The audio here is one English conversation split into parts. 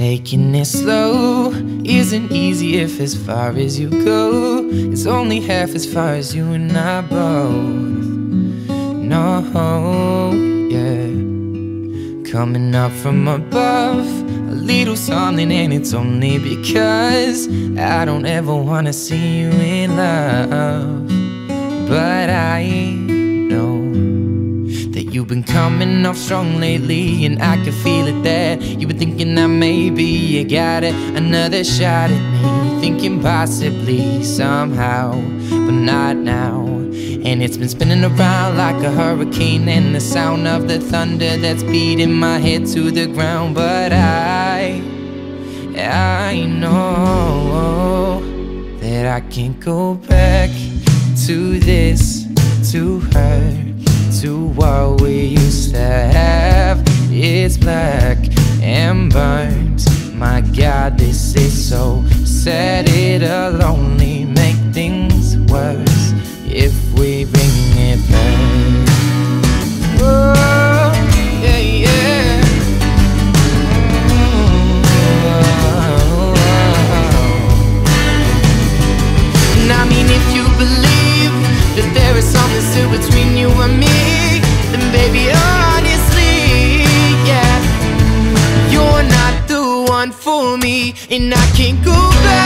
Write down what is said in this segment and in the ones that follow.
it slow isn't easy if as far as you go, it's only half as far as you and I both. No, yeah. Coming up from above, a little something, and it's only because I don't ever wanna see you in love. But I you've been coming off strong lately, and I can feel it that you've been thinking that maybe you got it, another shot at me, thinking possibly somehow, but not now. And it's been spinning around like a hurricane, and the sound of the thunder that's beating my head to the ground. But I, I know that I can't go back to this, to her, to what we used to have. It's black and burnt. My God, this is so sad. It'll only make things worse if we bring and I can't go back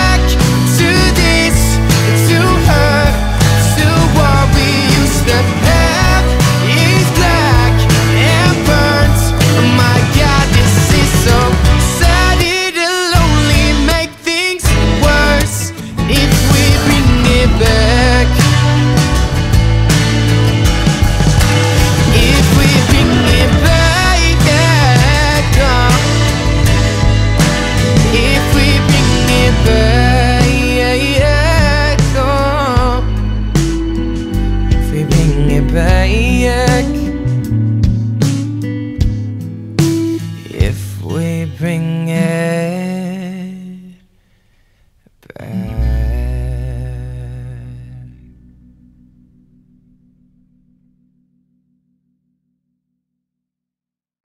باياك